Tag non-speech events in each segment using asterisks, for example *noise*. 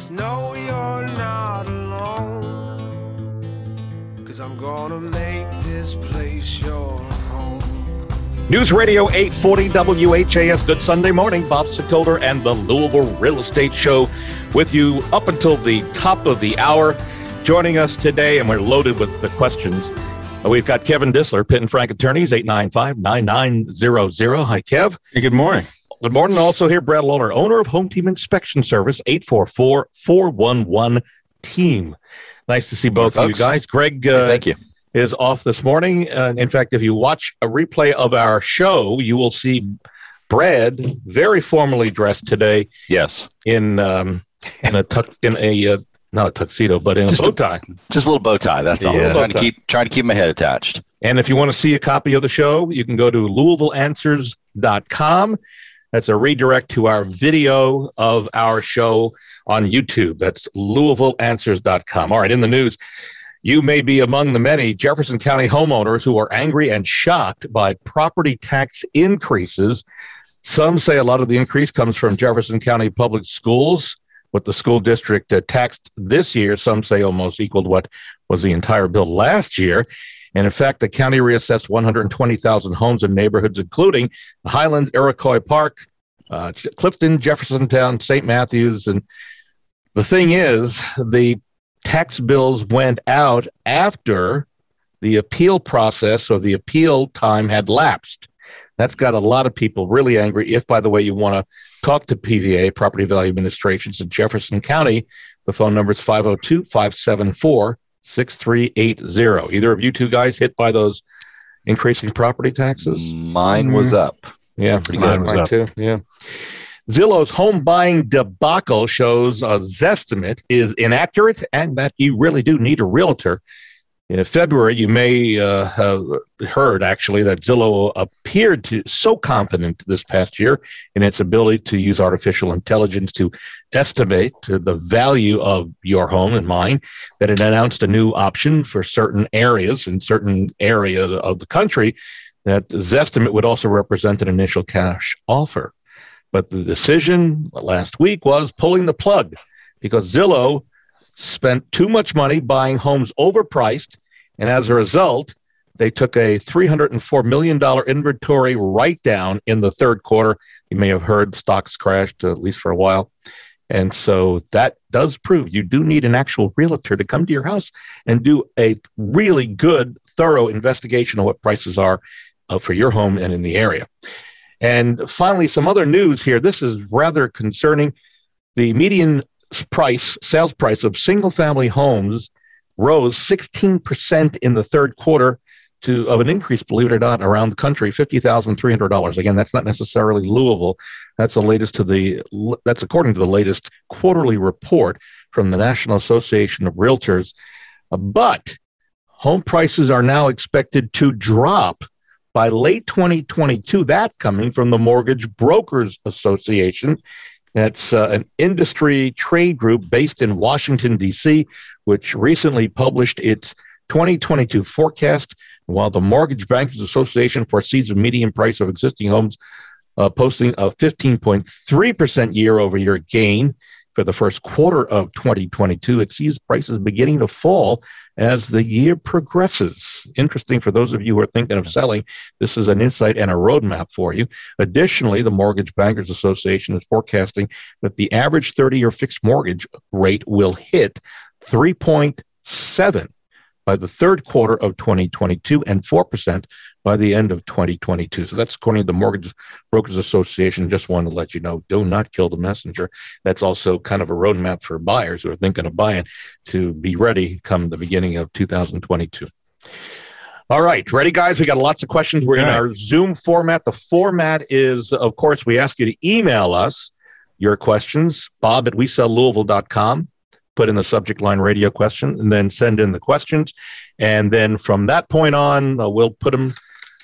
Just know you're not alone. Cause I'm gonna make this place your home. News Radio 840 WHAS. Good Sunday morning. Bob Sokoler and the Louisville Real Estate Show with you up until the top of the hour. Joining us today, and we're loaded with the questions. We've got Kevin Disler, Pitt and Frank Attorneys, 895 9900. Hi, Kev. Hey, good morning. Good morning. Also here, Brad Lawler, owner of Home Team Inspection Service, 844 411 Team. Nice to see both of you guys. Greg, uh, Thank you. is off this morning. Uh, in fact, if you watch a replay of our show, you will see Brad very formally dressed today Yes. in um, in a tuck in a uh, not a tuxedo, but in Just a bow a- tie. Just a little bow tie. That's all. Yeah. I'm trying to keep trying to keep my head attached. And if you want to see a copy of the show, you can go to LouisvilleAnswers.com. That's a redirect to our video of our show on YouTube. That's LouisvilleAnswers.com. All right, in the news, you may be among the many Jefferson County homeowners who are angry and shocked by property tax increases. Some say a lot of the increase comes from Jefferson County Public Schools, what the school district uh, taxed this year. Some say almost equaled what was the entire bill last year. And in fact, the county reassessed 120,000 homes and neighborhoods, including Highlands, Iroquois Park, uh, Clifton, Jeffersontown, St. Matthews. And the thing is, the tax bills went out after the appeal process or the appeal time had lapsed. That's got a lot of people really angry. If, by the way, you want to talk to PVA, Property Value Administrations in Jefferson County, the phone number is 502 574 6380. Either of you two guys hit by those increasing property taxes? Mine was mm-hmm. up. Yeah, pretty Mine good. was Mine up. too. Yeah. Zillow's home buying debacle shows a Zestimate is inaccurate and that you really do need a realtor. In February, you may uh, have heard actually that Zillow appeared to so confident this past year in its ability to use artificial intelligence to estimate the value of your home and mine that it announced a new option for certain areas in certain area of the country that Zestimate would also represent an initial cash offer. But the decision last week was pulling the plug because Zillow spent too much money buying homes overpriced. And as a result, they took a $304 million inventory write down in the third quarter. You may have heard stocks crashed, at least for a while. And so that does prove you do need an actual realtor to come to your house and do a really good, thorough investigation of what prices are uh, for your home and in the area. And finally, some other news here. This is rather concerning. The median price, sales price of single family homes rose 16% in the third quarter to of an increase, believe it or not, around the country, $50,300. Again, that's not necessarily Louisville. That's the latest to the that's according to the latest quarterly report from the National Association of Realtors. Uh, But home prices are now expected to drop by late 2022. That coming from the Mortgage Brokers Association. That's uh, an industry trade group based in Washington, D.C., which recently published its 2022 forecast. While the Mortgage Bankers Association foresees a median price of existing homes uh, posting a 15.3% year over year gain for the first quarter of 2022, it sees prices beginning to fall as the year progresses. Interesting for those of you who are thinking of selling. This is an insight and a roadmap for you. Additionally, the Mortgage Bankers Association is forecasting that the average 30 year fixed mortgage rate will hit 3.7 by the third quarter of 2022 and 4% by the end of 2022. So that's according to the Mortgage Brokers Association. Just want to let you know do not kill the messenger. That's also kind of a roadmap for buyers who are thinking of buying to be ready come the beginning of 2022. All right, ready, guys? We got lots of questions. We're in our Zoom format. The format is, of course, we ask you to email us your questions, bob at wesellouisville.com. Put in the subject line radio question and then send in the questions. And then from that point on, uh, we'll put them,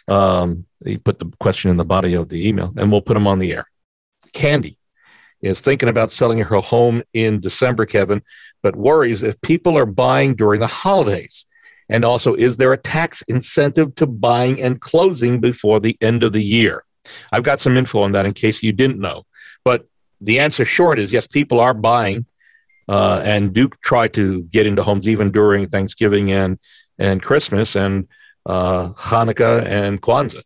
um, you put the question in the body of the email and we'll put them on the air. Candy is thinking about selling her home in December, Kevin, but worries if people are buying during the holidays. And also, is there a tax incentive to buying and closing before the end of the year? I've got some info on that in case you didn't know. But the answer short is yes, people are buying uh, and do try to get into homes even during Thanksgiving and and Christmas and uh, Hanukkah and Kwanzaa.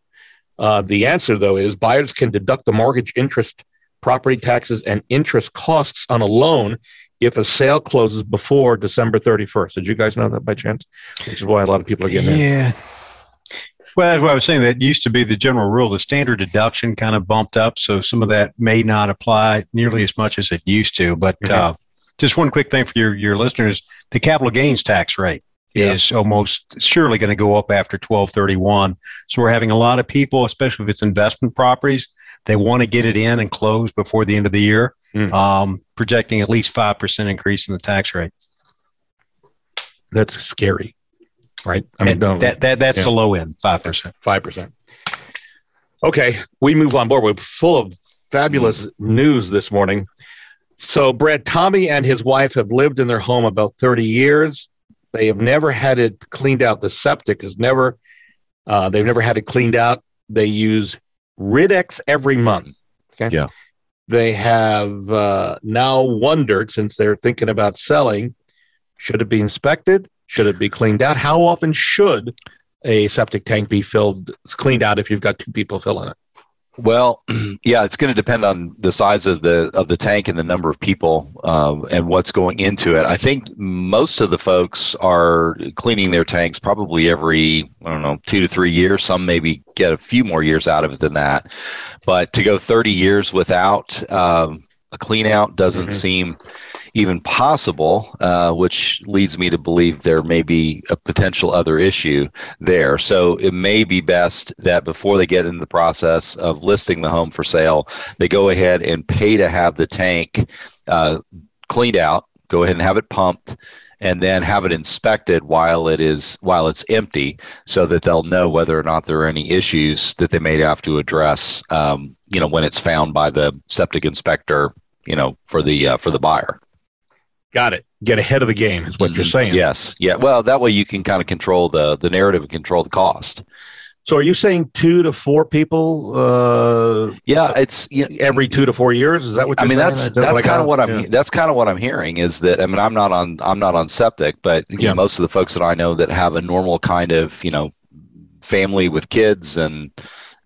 Uh, the answer, though, is buyers can deduct the mortgage interest, property taxes, and interest costs on a loan if a sale closes before December 31st. Did you guys know that by chance? Which is why a lot of people are getting yeah. In. Well, that's what I was saying. That used to be the general rule. The standard deduction kind of bumped up, so some of that may not apply nearly as much as it used to. But mm-hmm. uh, just one quick thing for your, your listeners: the capital gains tax rate yeah. is almost surely going to go up after 1231. So we're having a lot of people, especially if it's investment properties, they want to get it in and close before the end of the year, mm. um, projecting at least 5% increase in the tax rate. That's scary, right? I mean, that, that, that, that's yeah. the low end, 5%. 5%. Okay, we move on board. We're full of fabulous mm. news this morning. So, Brad, Tommy and his wife have lived in their home about 30 years. They have never had it cleaned out. The septic has never, uh, they've never had it cleaned out. They use Rid-X every month. Okay. Yeah. They have uh, now wondered since they're thinking about selling, should it be inspected? Should it be cleaned out? How often should a septic tank be filled, cleaned out if you've got two people filling it? Well, *clears throat* yeah, it's going to depend on the size of the of the tank and the number of people uh, and what's going into it. I think most of the folks are cleaning their tanks probably every I don't know two to three years. Some maybe get a few more years out of it than that. But to go 30 years without um, a clean out doesn't mm-hmm. seem even possible, uh, which leads me to believe there may be a potential other issue there. So it may be best that before they get in the process of listing the home for sale, they go ahead and pay to have the tank uh, cleaned out, go ahead and have it pumped and then have it inspected while it is while it's empty so that they'll know whether or not there are any issues that they may have to address um, you know when it's found by the septic inspector you know for the uh, for the buyer Got it. Get ahead of the game is what mm-hmm. you're saying. Yes. Yeah. Well, that way you can kind of control the the narrative and control the cost. So are you saying two to four people? Uh, yeah, it's you know, every two to four years. Is that what? I mean, saying? that's that's kind of what I'm. Yeah. That's kind of what I'm hearing. Is that I mean, I'm not on I'm not on septic, but yeah. know, most of the folks that I know that have a normal kind of you know family with kids and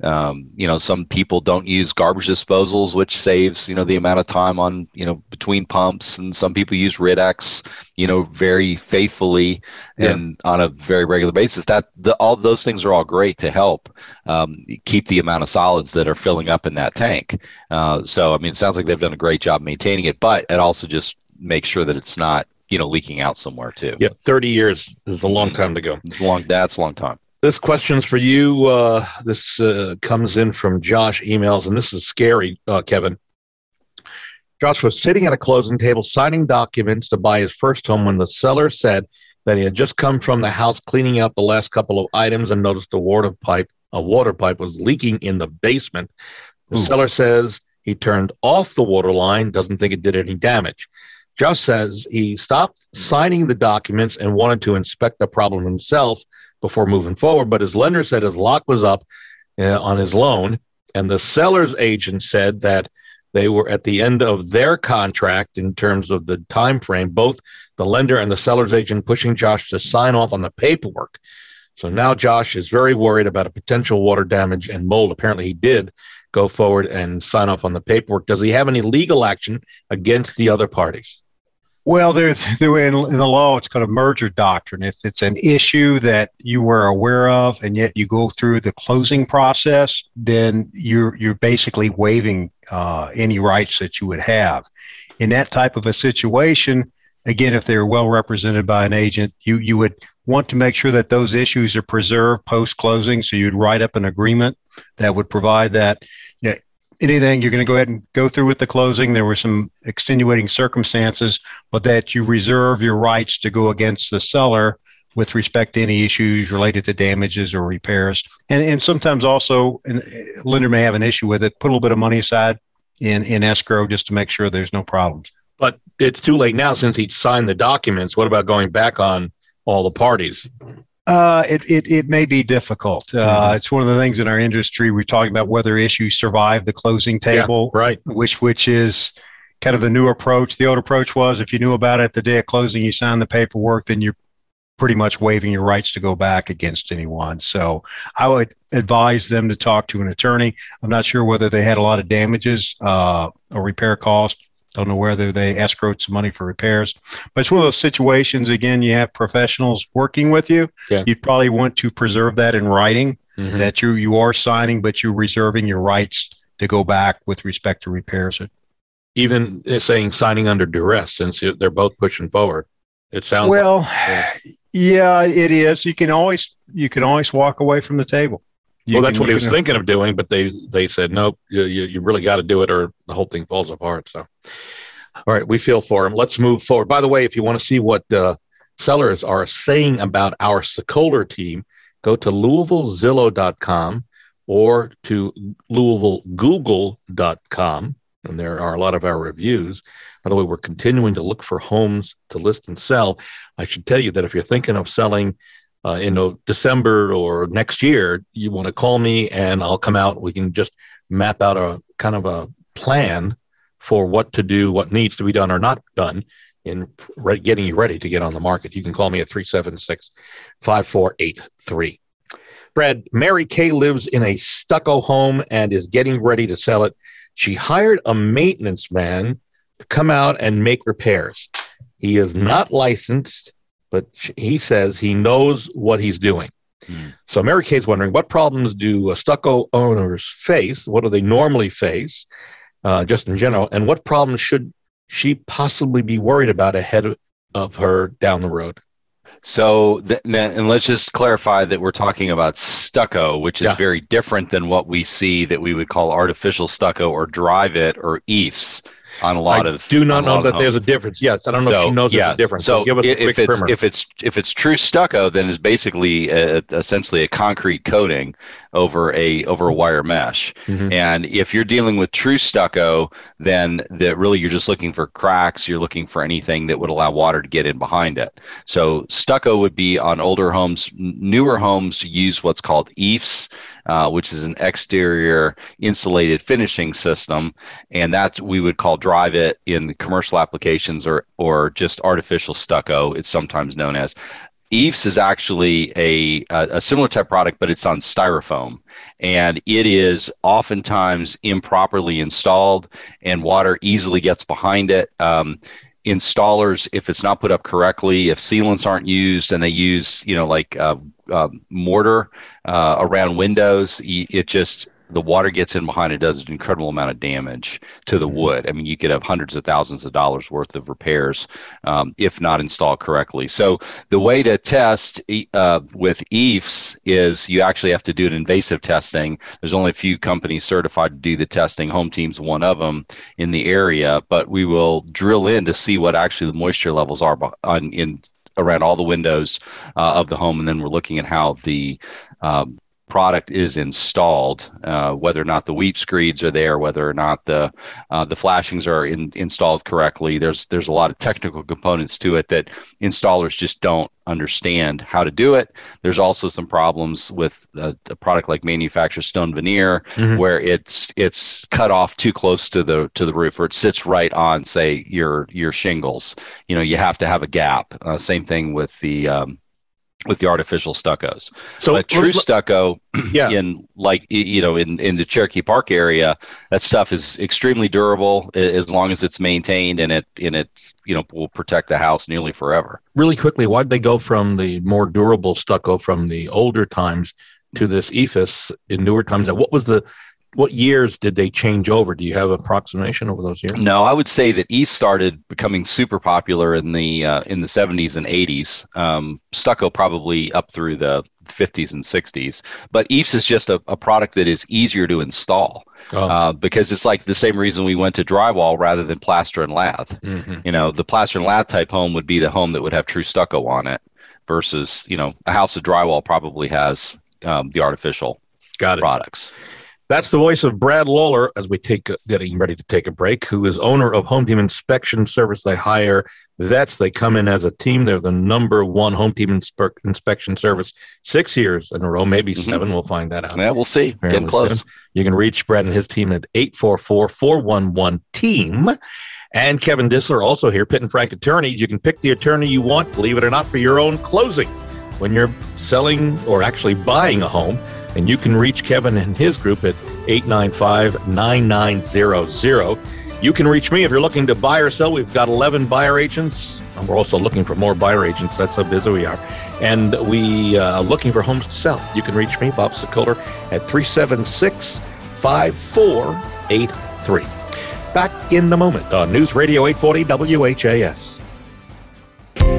um, you know, some people don't use garbage disposals, which saves you know the amount of time on you know between pumps, and some people use Rid-X, you know, very faithfully yeah. and on a very regular basis. That the, all those things are all great to help um, keep the amount of solids that are filling up in that tank. Uh, so I mean, it sounds like they've done a great job maintaining it, but it also just makes sure that it's not you know leaking out somewhere too. Yeah, thirty years is a long time to go. It's long. That's a long time. This question's for you. Uh, this uh, comes in from Josh emails, and this is scary, uh, Kevin. Josh was sitting at a closing table signing documents to buy his first home when the seller said that he had just come from the house cleaning out the last couple of items and noticed a water pipe, a water pipe was leaking in the basement. The Ooh. seller says he turned off the water line, doesn't think it did any damage. Josh says he stopped signing the documents and wanted to inspect the problem himself before moving forward. But his lender said his lock was up uh, on his loan, and the seller's agent said that they were at the end of their contract in terms of the time frame. Both the lender and the seller's agent pushing Josh to sign off on the paperwork. So now Josh is very worried about a potential water damage and mold. Apparently, he did go forward and sign off on the paperwork. Does he have any legal action against the other parties? Well, there's there in, in the law, it's called a merger doctrine. If it's an issue that you were aware of, and yet you go through the closing process, then you're you're basically waiving uh, any rights that you would have. In that type of a situation, again, if they're well represented by an agent, you you would want to make sure that those issues are preserved post closing. So you'd write up an agreement that would provide that anything, you're going to go ahead and go through with the closing. There were some extenuating circumstances, but that you reserve your rights to go against the seller with respect to any issues related to damages or repairs. And, and sometimes also, and uh, lender may have an issue with it, put a little bit of money aside in, in escrow just to make sure there's no problems. But it's too late now since he'd signed the documents. What about going back on all the parties? Uh, it, it, it may be difficult. Uh, mm-hmm. It's one of the things in our industry. We're talking about whether issues survive the closing table, yeah, right? Which which is kind of the new approach. The old approach was if you knew about it the day of closing, you signed the paperwork, then you're pretty much waiving your rights to go back against anyone. So I would advise them to talk to an attorney. I'm not sure whether they had a lot of damages uh, or repair costs. Don't know whether they escrowed some money for repairs, but it's one of those situations. Again, you have professionals working with you. Yeah. You probably want to preserve that in writing Mhm. that you you are signing, but you're reserving your rights to go back with respect to repairs. Even saying signing under duress, since they're both pushing forward. It sounds like Well, yeah. yeah, it is. You can always you can always walk away from the table. Well, that's what he was thinking of doing, but they they said nope. You you, you really got to do it, or the whole thing falls apart. So, all right, we feel for him. Let's move forward. By the way, if you want to see what uh, sellers are saying about our Sokoler team, go to LouisvilleZillow.com or to LouisvilleGoogle.com, and there are a lot of our reviews. By the way, we're continuing to look for homes to list and sell. I should tell you that if you're thinking of selling uh, in December or next year, you want to call me and I'll come out. We can just map out a kind of a plan for what to do, what needs to be done or not done in re- getting you ready to get on the market. You can call me at 376 5483. Brad, Mary Kay lives in a stucco home and is getting ready to sell it. She hired a maintenance man to come out and make repairs. He is not licensed, but he says he knows what he's doing. Hmm. So Mary Kay's wondering what problems do uh, stucco owners face? What do they normally face, uh, just in general? And what problems should she possibly be worried about ahead of, of her down the road? So, th- and let's just clarify that we're talking about stucco, which is Yeah. very different than what we see that we would call artificial stucco or Dryvit or EIFs on a lot I of. do not know that there's a difference. Yes, I don't know if she knows there's a difference. So, give us if quick it's primer. if it's if it's true stucco, then it's basically a, essentially a concrete coating over a over a wire mesh. Mhm. And if you're dealing with true stucco, then that really you're just looking for cracks. You're looking for anything that would allow water to get in behind it. So stucco would be on older homes. Newer homes use what's called EIFs, uh, which is an exterior insulated finishing system, and that's we would call Dryvit in commercial applications or or just artificial stucco. It's sometimes known as. EIFS is actually a, a, a similar type product, but it's on styrofoam, and it is oftentimes improperly installed, and water easily gets behind it. Um, installers, if it's not put up correctly, if sealants aren't used, and they use you know like uh, uh, mortar uh, around windows, it just the water gets in behind it does an incredible amount of damage to the wood. I mean, you could have hundreds of thousands of dollars worth of repairs um, if not installed correctly. So the way to test uh, with EIFs is you actually have to do an invasive testing. There's only a few companies certified to do the testing. Home Team's one of them in the area, but we will drill in to see what actually the moisture levels are on in around all the windows uh, of the home, and then we're looking at how the um, product is installed, uh, whether or not the weep screeds are there, whether or not the uh, the flashings are in, installed correctly. There's there's a lot of technical components to it that installers just don't understand how to do it. There's also some problems with a, a product like manufactured stone veneer, Mhm. where it's it's cut off too close to the to the roof, or it sits right on, say, your your shingles. You know, you have to have a gap. Uh, same thing with the um, with the artificial stuccos. so but true stucco *clears throat* yeah, in like you know in in the Cherokee Park area, that stuff is extremely durable as long as it's maintained and it and it you know will protect the house nearly forever. really quickly, why'd they go from the more durable stucco from the older times to this ephes in newer times? And what was the what years did they change over? Do you have approximation over those years? No, I would say that EIFS started becoming super popular in the uh, in the 70s and 80s. Um, stucco probably up through the 50s and 60s. But EIFS is just a, a product that is easier to install Oh, uh, because it's like the same reason we went to drywall rather than plaster and lath. mhm. You know, the plaster and lath type home would be the home that would have true stucco on it, versus you know a house of drywall probably has um, the artificial Got it. products. That's the voice of Brad Lawler as we take getting ready to take a break, who is owner of Home Team Inspection Service. They hire vets. They come in as a team. They're the number one home team inspe- inspection service six years in a row, maybe Mhm. seven. We'll find that out. Yeah, we'll see. Very Getting close. said. You can reach Brad and his team at 844 411 team. And Kevin Disler also here, Pitt and Frank Attorneys. You can pick the attorney you want, believe it or not, for your own closing when you're selling or actually buying a home. And you can reach Kevin and his group at 895 9900. You can reach me if you're looking to buy or sell. We've got 11 buyer agents. And we're also looking for more buyer agents. That's how busy we are. And we are uh, looking for homes to sell. You can reach me, Bob Sokoler, at 376 5483. Back in the moment on News Radio 840 WHAS.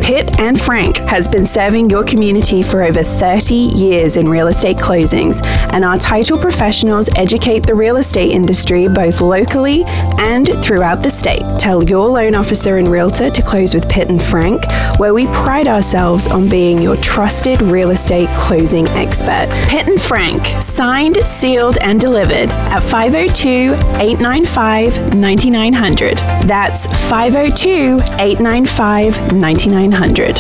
Pitt and Frank has been serving your community for over 30 years in real estate closings, and our title professionals educate the real estate industry both locally and throughout the state. Tell your loan officer and realtor to close with Pitt and Frank, where we pride ourselves on being your trusted real estate closing expert. Pitt and Frank, signed, sealed, and delivered at 502 895 9900. That's 502 895 9900. 100.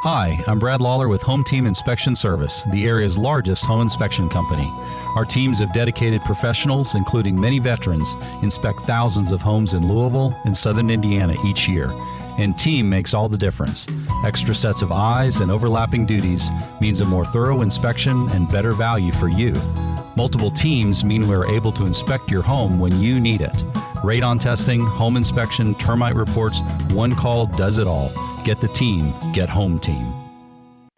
Hi, I'm Brad Lawler with Home Team Inspection Service, the area's largest home inspection company. Our teams of dedicated professionals, including many veterans, inspect thousands of homes in Louisville and southern Indiana each year. And team makes all the difference. Extra sets of eyes and overlapping duties means a more thorough inspection and better value for you. Multiple teams mean we're able to inspect your home when you need it. Radon testing, home inspection, termite reports, one call does it all. Get the team, get home team.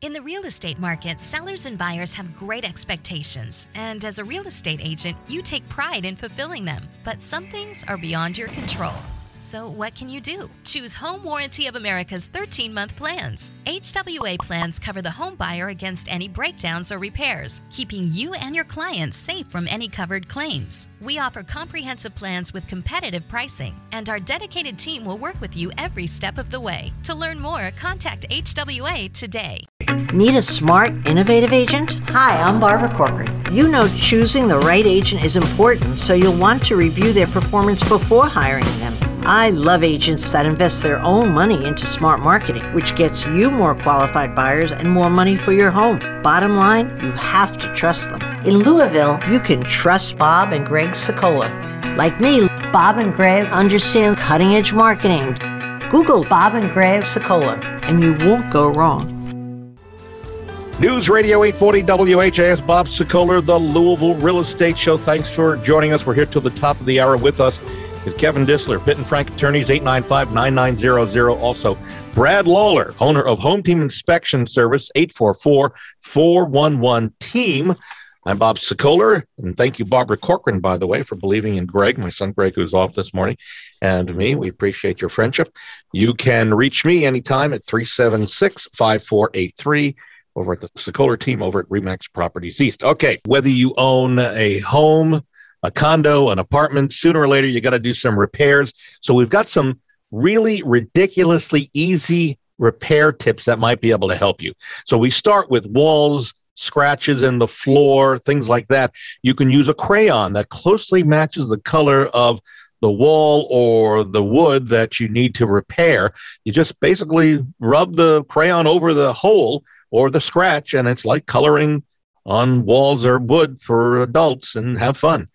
In the real estate market, sellers and buyers have great expectations, and as a real estate agent, you take pride in fulfilling them. But some things are beyond your control. So, what can you do? Choose Home Warranty of America's 13 month plans. HWA plans cover the home buyer against any breakdowns or repairs, keeping you and your clients safe from any covered claims. We offer comprehensive plans with competitive pricing, and our dedicated team will work with you every step of the way. To learn more, contact HWA today. Need a smart, innovative agent? Hi, I'm Barbara Corcoran. You know choosing the right agent is important, so you'll want to review their performance before hiring them. I love agents that invest their own money into smart marketing, which gets you more qualified buyers and more money for your home. Bottom line, you have to trust them. In Louisville, you can trust Bob and Greg Sokoler. Like me, Bob and Greg understand cutting edge marketing. Google Bob and Greg Sokoler, and you won't go wrong. News Radio 840 WHAS, Bob Sokoler, the Louisville Real Estate Show. Thanks for joining us. We're here till the top of the hour with us is Kevin Disler, Pitt and Frank Attorneys, 895-9900. Also, Brad Lawler, owner of Home Team Inspection Service, 844-411-TEAM. I'm Bob Sokoler, and thank you, Barbara Corcoran, by the way, for believing in Greg, my son Greg, who's off this morning, and me. We appreciate your friendship. You can reach me anytime at 376-5483 over at the Sokoler team over at Remax Properties East. Okay, whether you own a home, a condo, an apartment, sooner or later you got to do some repairs. So we've got some really ridiculously easy repair tips that might be able to help you. So we start with walls, scratches in the floor, things like that. You can use a crayon that closely matches the color of the wall or the wood that you need to repair. You just basically rub the crayon over the hole or the scratch, and it's like coloring on walls or wood for adults and have fun.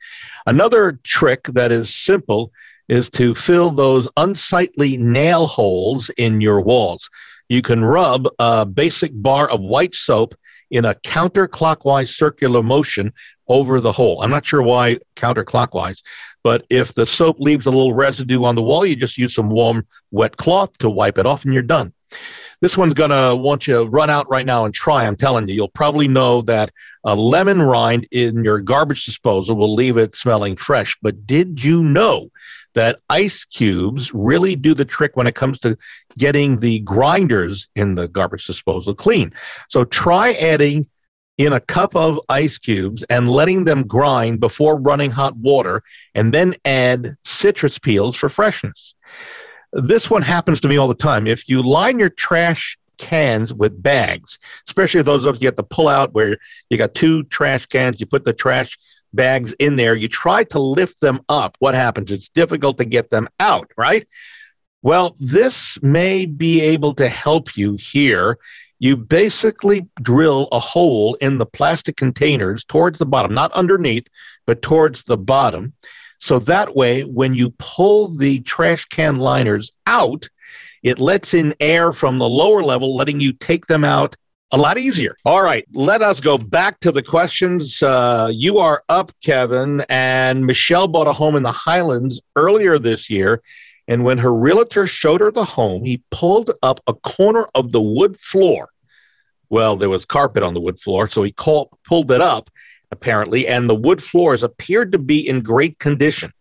Another trick that is simple is to fill those unsightly nail holes in your walls. You can rub a basic bar of white soap in a counterclockwise circular motion over the hole. I'm not sure why counterclockwise, but if the soap leaves a little residue on the wall, you just use some warm, wet cloth to wipe it off and you're done. This one's going to want you to run out right now and try. I'm telling you, you'll probably know that a lemon rind in your garbage disposal will leave it smelling fresh. But did you know that ice cubes really do the trick when it comes to getting the grinders in the garbage disposal clean? So try adding in a cup of ice cubes and letting them grind before running hot water, and then add citrus peels for freshness. This one happens to me all the time. If you line your trash cans with bags, especially those of you get to pull out where you got two trash cans, you put the trash bags in there, you try to lift them up. What happens? It's difficult to get them out, right? Well, this may be able to help you here. You basically drill a hole in the plastic containers towards the bottom, not underneath, but towards the bottom. So that way, when you pull the trash can liners out, it lets in air from the lower level, letting you take them out a lot easier. All right, let us go back to the questions. Uh, you are up, Kevin, and Michelle bought a home in the Highlands earlier this year. And when her realtor showed her the home, he pulled up a corner of the wood floor. Well, there was carpet on the wood floor, so he pulled it up, apparently, and the wood floors appeared to be in great condition.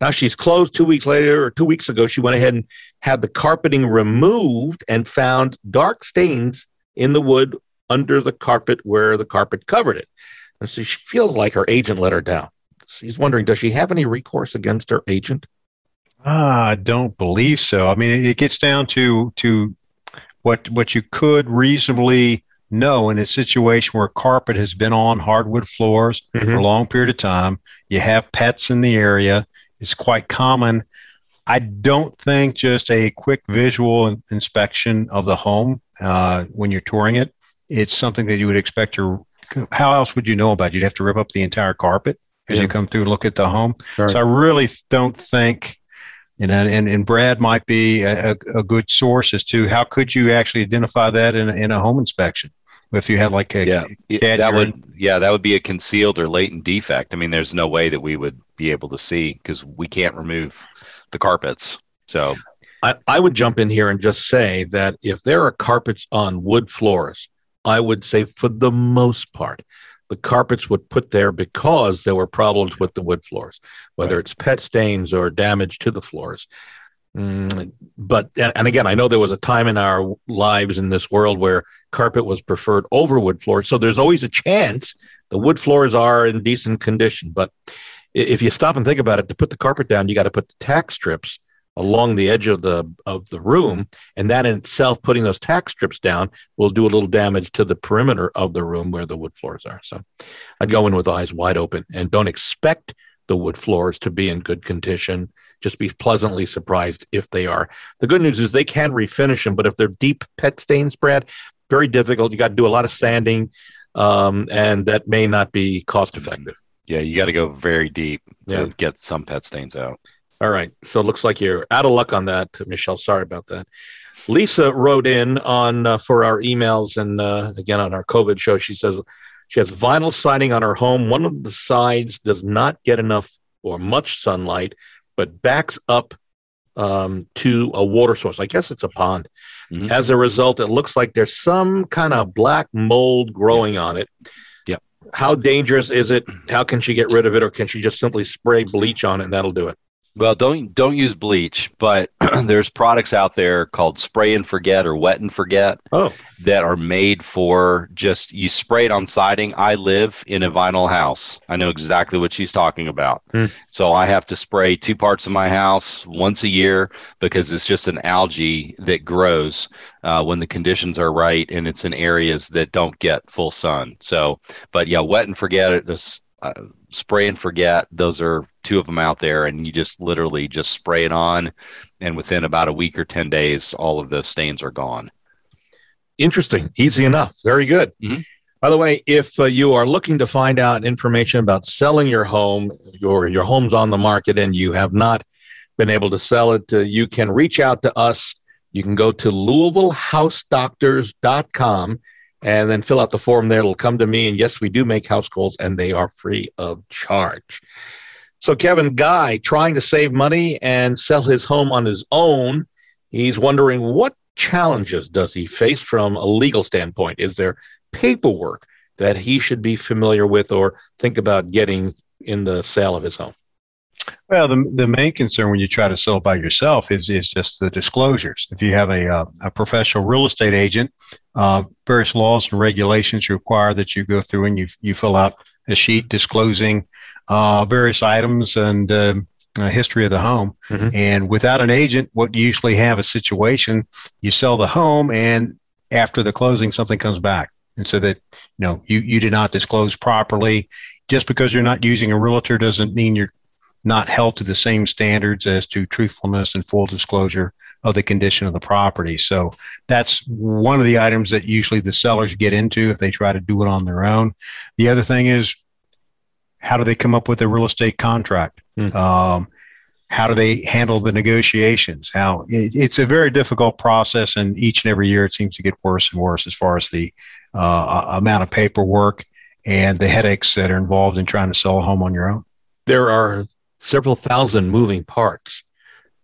Now she's closed two weeks later, or two weeks ago, she went ahead and had the carpeting removed and found dark stains in the wood under the carpet where the carpet covered it. And so she feels like her agent let her down. She's wondering, does she have any recourse against her agent? Ah, I don't believe so. I mean, it gets down to to what what you could reasonably know in a situation where carpet has been on hardwood floors mm-hmm. for a long period of time. You have pets in the area. It's quite common. I don't think just a quick visual inspection of the home uh, when you're touring it. It's something that you would expect to. How else would you know about? It? You'd have to rip up the entire carpet as yeah. you come through and look at the home. Sure. So I really don't think, you know, and, and Brad might be a, a good source as to how could you actually identify that in, in a home inspection if you had like a yeah that would yeah that would be a concealed or latent defect. I mean, there's no way that we would be able to see because we can't remove the carpets. So I, I would jump in here and just say that if there are carpets on wood floors, I would say for the most part, the carpets would put there because there were problems with the wood floors, whether right. it's pet stains or damage to the floors. Mm, but and again, I know there was a time in our lives in this world where carpet was preferred over wood floors, so there's always a chance the wood floors are in decent condition. But if you stop and think about it, to put the carpet down, you got to put the tack strips along the edge of the of the room. And that in itself putting those tack strips down will do a little damage to the perimeter of the room where the wood floors are. So i'd go in with eyes wide open and don't expect the wood floors to be in good condition. Just be pleasantly surprised if they are. The good news is they can refinish them but if they're deep pet stains brad very difficult you got to do a lot of sanding um, and that may not be cost effective yeah you got to go very deep to yeah. get some pet stains out all right. So it looks like you're out of luck on that, Michelle. Sorry about that. Lisa wrote in on uh, for our emails and uh, again on our COVID show. She says she has vinyl siding on her home. One of the sides does not get enough or much sunlight, but backs up um, to a water source. I guess it's a pond. Mm-hmm. As a result, it looks like there's some kind of black mold growing on it. Yeah. How dangerous is it? How can she get rid of it, or can she just simply spray bleach on it and that'll do it? Well, don't don't use bleach, but *clears throat* there's products out there called spray and forget or wet and forget oh. that are made for just you spray it on siding. I live in a vinyl house. I know exactly what she's talking about. Hmm. So I have to spray two parts of my house once a year because it's just an algae that grows uh, when the conditions are right and it's in areas that don't get full sun. So, but yeah, wet and forget it. Uh, spray and forget. Those are two of them out there, and you just literally just spray it on, and within about a week or ten days, all of the stains are gone. Interesting, easy enough, very good. Mm-hmm. By the way, if uh, you are looking to find out information about selling your home, your your home's on the market, and you have not been able to sell it, uh, you can reach out to us. You can go to LouisvilleHouseDoctors.com and then fill out the form there. It'll come to me. And yes, we do make house calls and they are free of charge. So, Kevin Guy, trying to save money and sell his home on his own, he's wondering what challenges does he face from a legal standpoint? Is there paperwork that he should be familiar with or think about getting in the sale of his home? Well, the, the main concern when you try to sell by yourself is, is just the disclosures. If you have a, uh, a professional real estate agent, uh, various laws and regulations require that you go through and you, you fill out a sheet disclosing uh, various items and um, history of the home. Mm-hmm. And without an agent, what you usually have a situation you sell the home, and after the closing, something comes back. And so that you know you, you did not disclose properly. Just because you're not using a realtor doesn't mean you're not held to the same standards as to truthfulness and full disclosure of the condition of the property. So that's one of the items that usually the sellers get into if they try to do it on their own. The other thing is how do they come up with a real estate contract? Hmm. Um, how do they handle the negotiations? How it, it's a very difficult process, and each and every year it seems to get worse and worse as far as the uh, amount of paperwork and the headaches that are involved in trying to sell a home on your own. There are several thousand moving parts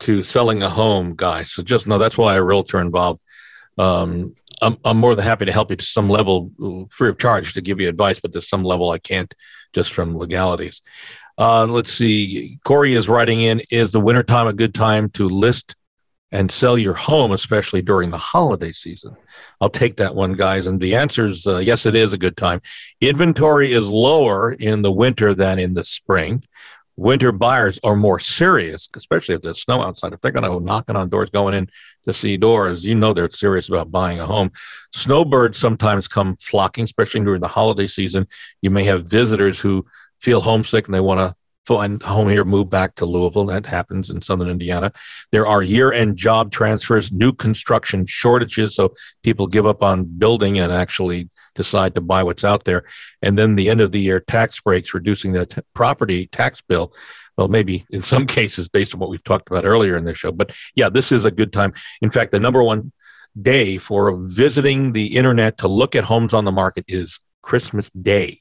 to selling a home, guys. So just know that's why a realtor involved. Um, I'm, I'm more than happy to help you to some level, free of charge, to give you advice, but to some level I can't just from legalities. Uh, let's see. Corey is writing in Is the wintertime a good time to list and sell your home, especially during the holiday season? I'll take that one, guys. And the answer is uh, yes, it is a good time. Inventory is lower in the winter than in the spring. Winter buyers are more serious, especially if there's snow outside. If they're going to knocking on doors, going in to see doors, you know they're serious about buying a home. Snowbirds sometimes come flocking, especially during the holiday season. You may have visitors who feel homesick and they want to find home here, move back to Louisville. That happens in Southern Indiana. There are year end job transfers, new construction shortages. So people give up on building and actually decide to buy what's out there. And then the end of the year tax breaks, reducing the t- property tax bill. Well, maybe in some *laughs* cases, based on what we've talked about earlier in this show. But yeah, this is a good time. In fact, the number one day for visiting the internet to look at homes on the market is Christmas Day.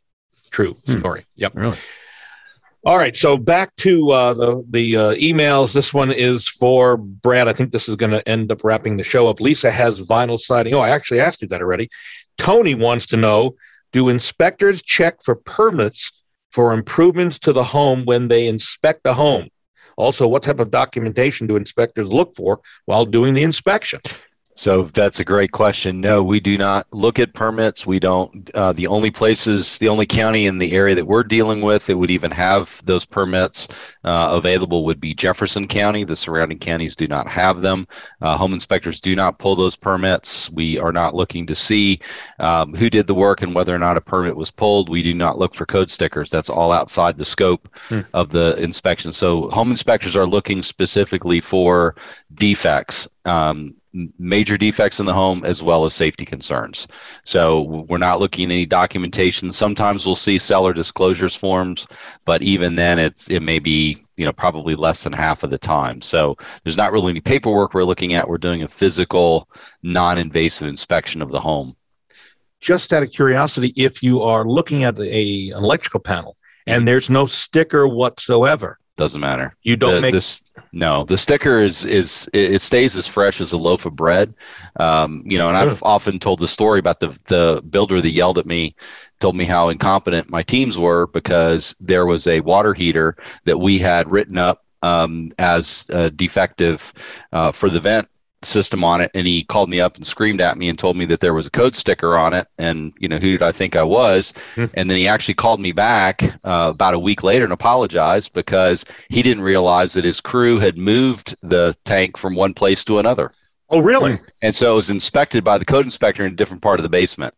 True Hmm. story. Yep. Really? All right, so back to uh, the the uh, emails. This one is for Brad. I think this is going to end up wrapping the show up. Lisa has vinyl siding. Oh, I actually asked you that already. Tony wants to know: Do inspectors check for permits for improvements to the home when they inspect the home? Also, what type of documentation do inspectors look for while doing the inspection? So that's a great question. No, we do not look at permits. We don't. Uh, the only places, the only county in the area that we're dealing with that would even have those permits uh, available would be Jefferson County. The surrounding counties do not have them. Uh, home inspectors do not pull those permits. We are not looking to see um, who did the work and whether or not a permit was pulled. We do not look for code stickers. That's all outside the scope Hmm. of the inspection. So home inspectors are looking specifically for defects. Um, major defects in the home as well as safety concerns. So we're not looking at any documentation. Sometimes we'll see seller disclosures forms, but even then it's it may be, you know, probably less than half of the time. So there's not really any paperwork we're looking at. We're doing a physical non-invasive inspection of the home. Just out of curiosity, if you are looking at a an electrical panel and there's no sticker whatsoever, Doesn't matter. you don't the, make this no the sticker is is it it stays as fresh as a loaf of bread. Um, you know and i've often told the story about the the builder that yelled at me told me how incompetent my teams were because there was a water heater that we had written up um, as uh, defective uh, for the vent system on it and he called me up and screamed at me and told me that there was a code sticker on it and you know who did i think i was Hmm. and then he actually called me back uh, about a week later and apologized because he didn't realize that his crew had moved the tank from one place to another Oh, really? and so it was inspected by the code inspector in a different part of the basement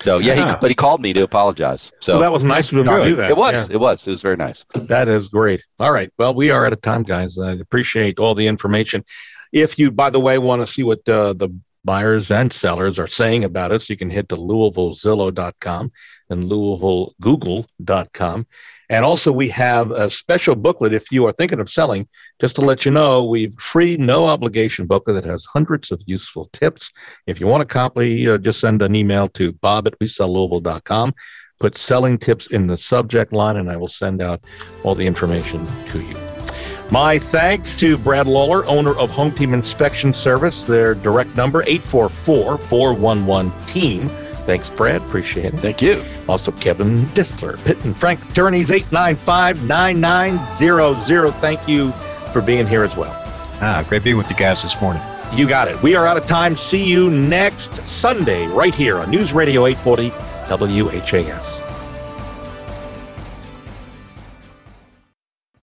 so yeah, Yeah. He, but he called me to apologize so well, that was nice of him to do that. it was Yeah. it was it was very nice That is great. All right. Well, we are out of time, guys. I appreciate all the information. If you, by the way, want to see what uh, the buyers and sellers are saying about us, you can hit to LouisvilleZillow.com and LouisvilleGoogle.com. And also, we have a special booklet if you are thinking of selling. Just to let you know, we've free, no obligation booklet that has hundreds of useful tips. If you want a copy, uh, just send an email to bob at WeSellLouisville.com. Put selling tips in the subject line, and I will send out all the information to you. My thanks to Brad Lawler, owner of Home Team Inspection Service. Their direct number, 844-411-TEAM. Thanks, Brad. Appreciate it. thank you Also, Kevin Distler, Pitt and Frank Attorneys, 895-9900. Thank you for being here as well. Ah, great being with you guys this morning. You got it. We are out of time. See you next Sunday right here on News Radio 840 WHAS.